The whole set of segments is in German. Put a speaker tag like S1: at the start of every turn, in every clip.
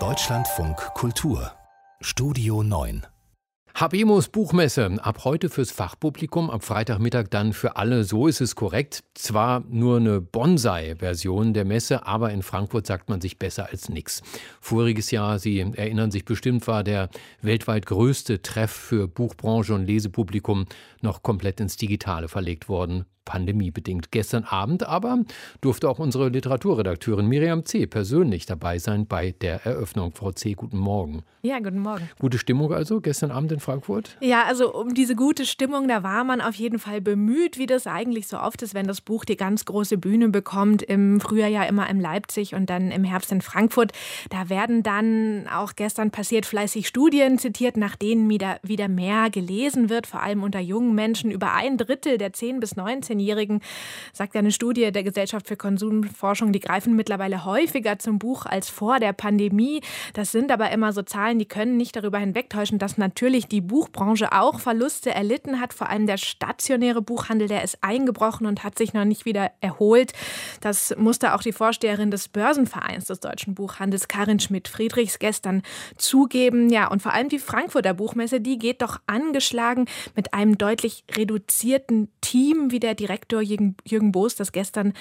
S1: Deutschlandfunk Kultur Studio 9
S2: Habemus Buchmesse. Ab heute fürs Fachpublikum, ab Freitagmittag dann für alle. So ist es korrekt. Zwar nur eine Bonsai-Version der Messe, aber in Frankfurt sagt man sich besser als nix. Voriges Jahr, Sie erinnern sich bestimmt, war der weltweit größte Treff für Buchbranche und Lesepublikum noch komplett ins Digitale verlegt worden pandemiebedingt. Gestern Abend aber durfte auch unsere Literaturredakteurin Miriam C. persönlich dabei sein bei der Eröffnung. Frau C., guten Morgen.
S3: Ja, guten Morgen.
S2: Gute Stimmung also gestern Abend in Frankfurt?
S3: Ja, also um diese gute Stimmung, da war man auf jeden Fall bemüht, wie das eigentlich so oft ist, wenn das Buch die ganz große Bühne bekommt. Im Frühjahr ja immer in Leipzig und dann im Herbst in Frankfurt. Da werden dann auch gestern passiert fleißig Studien zitiert, nach denen wieder, wieder mehr gelesen wird, vor allem unter jungen Menschen. Über ein Drittel der 10- bis 19 19-Jährigen, sagt eine Studie der Gesellschaft für Konsumforschung, die greifen mittlerweile häufiger zum Buch als vor der Pandemie. Das sind aber immer so Zahlen, die können nicht darüber hinwegtäuschen, dass natürlich die Buchbranche auch Verluste erlitten hat. Vor allem der stationäre Buchhandel, der ist eingebrochen und hat sich noch nicht wieder erholt. Das musste auch die Vorsteherin des Börsenvereins des deutschen Buchhandels, Karin Schmidt-Friedrichs, gestern zugeben. Ja, und vor allem die Frankfurter Buchmesse, die geht doch angeschlagen mit einem deutlich reduzierten Team, wie der Direktor Jürgen, Jürgen Boos das gestern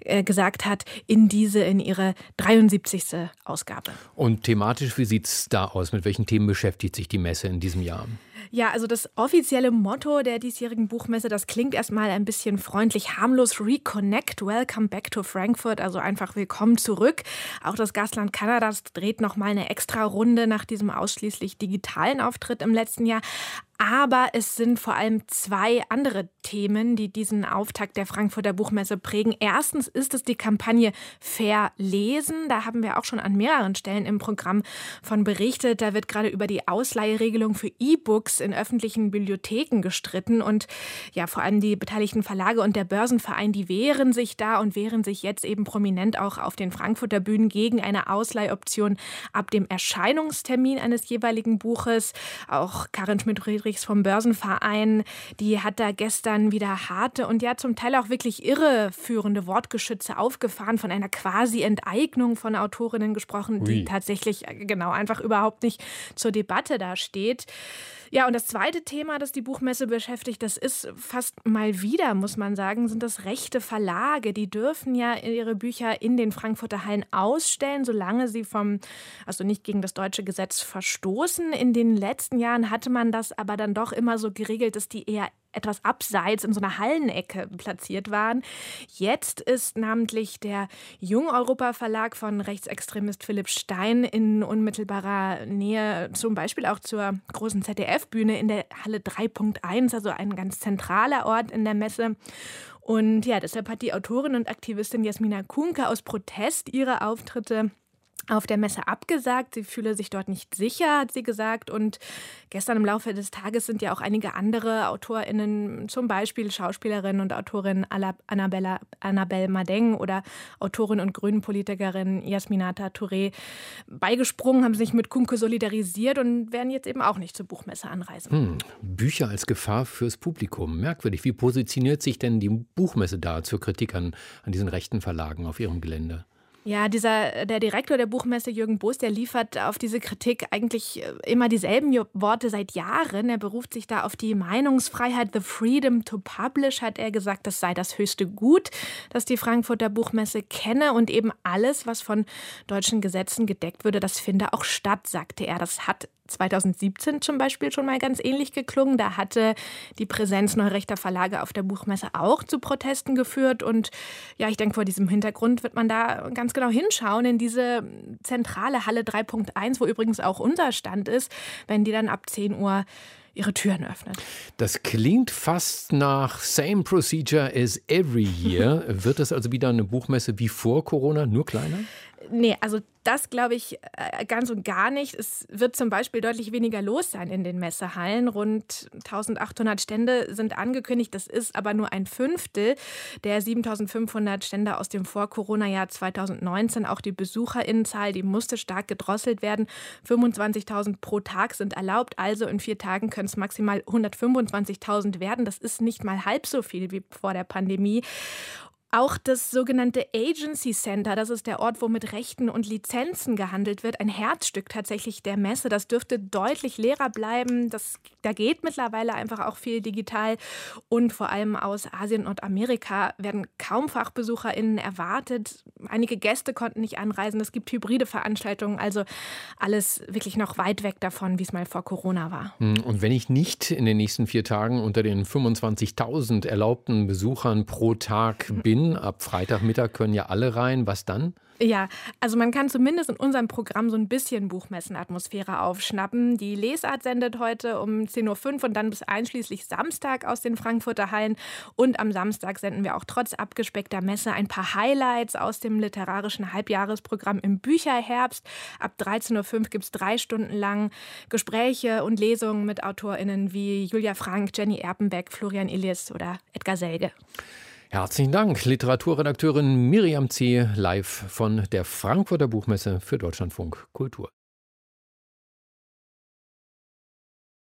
S3: äh, gesagt hat, in diese, in ihre 73. Ausgabe.
S2: Und thematisch, wie sieht es da aus? Mit welchen Themen beschäftigt sich die Messe in diesem Jahr?
S3: Ja, also das offizielle Motto der diesjährigen Buchmesse, das klingt erstmal ein bisschen freundlich, harmlos Reconnect, Welcome Back to Frankfurt, also einfach willkommen zurück. Auch das Gastland Kanadas dreht nochmal eine extra Runde nach diesem ausschließlich digitalen Auftritt im letzten Jahr. Aber es sind vor allem zwei andere Themen, die diesen Auftakt der Frankfurter Buchmesse prägen. Erstens ist es die Kampagne Fair Lesen. Da haben wir auch schon an mehreren Stellen im Programm von berichtet. Da wird gerade über die Ausleiheregelung für E-Books in öffentlichen Bibliotheken gestritten. Und ja, vor allem die beteiligten Verlage und der Börsenverein, die wehren sich da und wehren sich jetzt eben prominent auch auf den Frankfurter Bühnen gegen eine Ausleihoption ab dem Erscheinungstermin eines jeweiligen Buches. Auch Karin Schmidt-Friedrich Friedrichs vom Börsenverein, die hat da gestern wieder harte und ja zum Teil auch wirklich irreführende Wortgeschütze aufgefahren, von einer quasi Enteignung von Autorinnen gesprochen, die tatsächlich äh, genau einfach überhaupt nicht zur Debatte da steht. Ja, und das zweite Thema, das die Buchmesse beschäftigt, das ist fast mal wieder, muss man sagen, sind das rechte Verlage. Die dürfen ja ihre Bücher in den Frankfurter Hallen ausstellen, solange sie vom, also nicht gegen das deutsche Gesetz verstoßen. In den letzten Jahren hatte man das aber dann doch immer so geregelt, dass die eher etwas abseits in so einer Hallenecke platziert waren. Jetzt ist namentlich der Jung-Europa-Verlag von Rechtsextremist Philipp Stein in unmittelbarer Nähe zum Beispiel auch zur großen ZDF-Bühne in der Halle 3.1, also ein ganz zentraler Ort in der Messe. Und ja, deshalb hat die Autorin und Aktivistin Jasmina Kunke aus Protest ihre Auftritte auf der Messe abgesagt. Sie fühle sich dort nicht sicher, hat sie gesagt. Und gestern im Laufe des Tages sind ja auch einige andere AutorInnen, zum Beispiel Schauspielerin und Autorin Annabella, Annabelle Madeng oder Autorin und Grünen-Politikerin Jasminata Touré beigesprungen, haben sich mit Kunke solidarisiert und werden jetzt eben auch nicht zur Buchmesse anreisen.
S2: Hm, Bücher als Gefahr fürs Publikum. Merkwürdig. Wie positioniert sich denn die Buchmesse da zur Kritik an, an diesen rechten Verlagen auf ihrem Gelände?
S3: Ja, dieser, der Direktor der Buchmesse Jürgen Boos, der liefert auf diese Kritik eigentlich äh, immer dieselben Worte seit Jahren. Er beruft sich da auf die Meinungsfreiheit, the freedom to publish, hat er gesagt, das sei das höchste Gut, das die Frankfurter Buchmesse kenne und eben alles, was von deutschen Gesetzen gedeckt würde, das finde auch statt, sagte er. Das hat 2017 zum Beispiel schon mal ganz ähnlich geklungen. Da hatte die Präsenz neurechter Verlage auf der Buchmesse auch zu Protesten geführt. Und ja, ich denke, vor diesem Hintergrund wird man da ganz genau hinschauen in diese zentrale Halle 3.1, wo übrigens auch unser Stand ist, wenn die dann ab 10 Uhr ihre Türen öffnet.
S2: Das klingt fast nach Same Procedure as every year. Wird das also wieder eine Buchmesse wie vor Corona, nur kleiner?
S3: Nee, also das glaube ich äh, ganz und gar nicht. Es wird zum Beispiel deutlich weniger los sein in den Messehallen. Rund 1800 Stände sind angekündigt. Das ist aber nur ein Fünftel der 7500 Stände aus dem Vor-Corona-Jahr 2019. Auch die Besucherinnenzahl, die musste stark gedrosselt werden. 25.000 pro Tag sind erlaubt. Also in vier Tagen können es maximal 125.000 werden. Das ist nicht mal halb so viel wie vor der Pandemie. Auch das sogenannte Agency Center, das ist der Ort, wo mit Rechten und Lizenzen gehandelt wird, ein Herzstück tatsächlich der Messe. Das dürfte deutlich leerer bleiben. Das, da geht mittlerweile einfach auch viel digital. Und vor allem aus Asien und Amerika werden kaum FachbesucherInnen erwartet. Einige Gäste konnten nicht anreisen. Es gibt hybride Veranstaltungen. Also alles wirklich noch weit weg davon, wie es mal vor Corona war.
S2: Hm, und wenn ich nicht in den nächsten vier Tagen unter den 25.000 erlaubten Besuchern pro Tag bin, Beginn. Ab Freitagmittag können ja alle rein. Was dann?
S3: Ja, also man kann zumindest in unserem Programm so ein bisschen Buchmessenatmosphäre aufschnappen. Die Lesart sendet heute um 10.05 Uhr und dann bis einschließlich Samstag aus den Frankfurter Hallen. Und am Samstag senden wir auch trotz abgespeckter Messe ein paar Highlights aus dem literarischen Halbjahresprogramm im Bücherherbst. Ab 13.05 Uhr gibt es drei Stunden lang Gespräche und Lesungen mit AutorInnen wie Julia Frank, Jenny Erpenbeck, Florian Illis oder Edgar Selge.
S2: Herzlichen Dank, Literaturredakteurin Miriam C. live von der Frankfurter Buchmesse für Deutschlandfunk Kultur.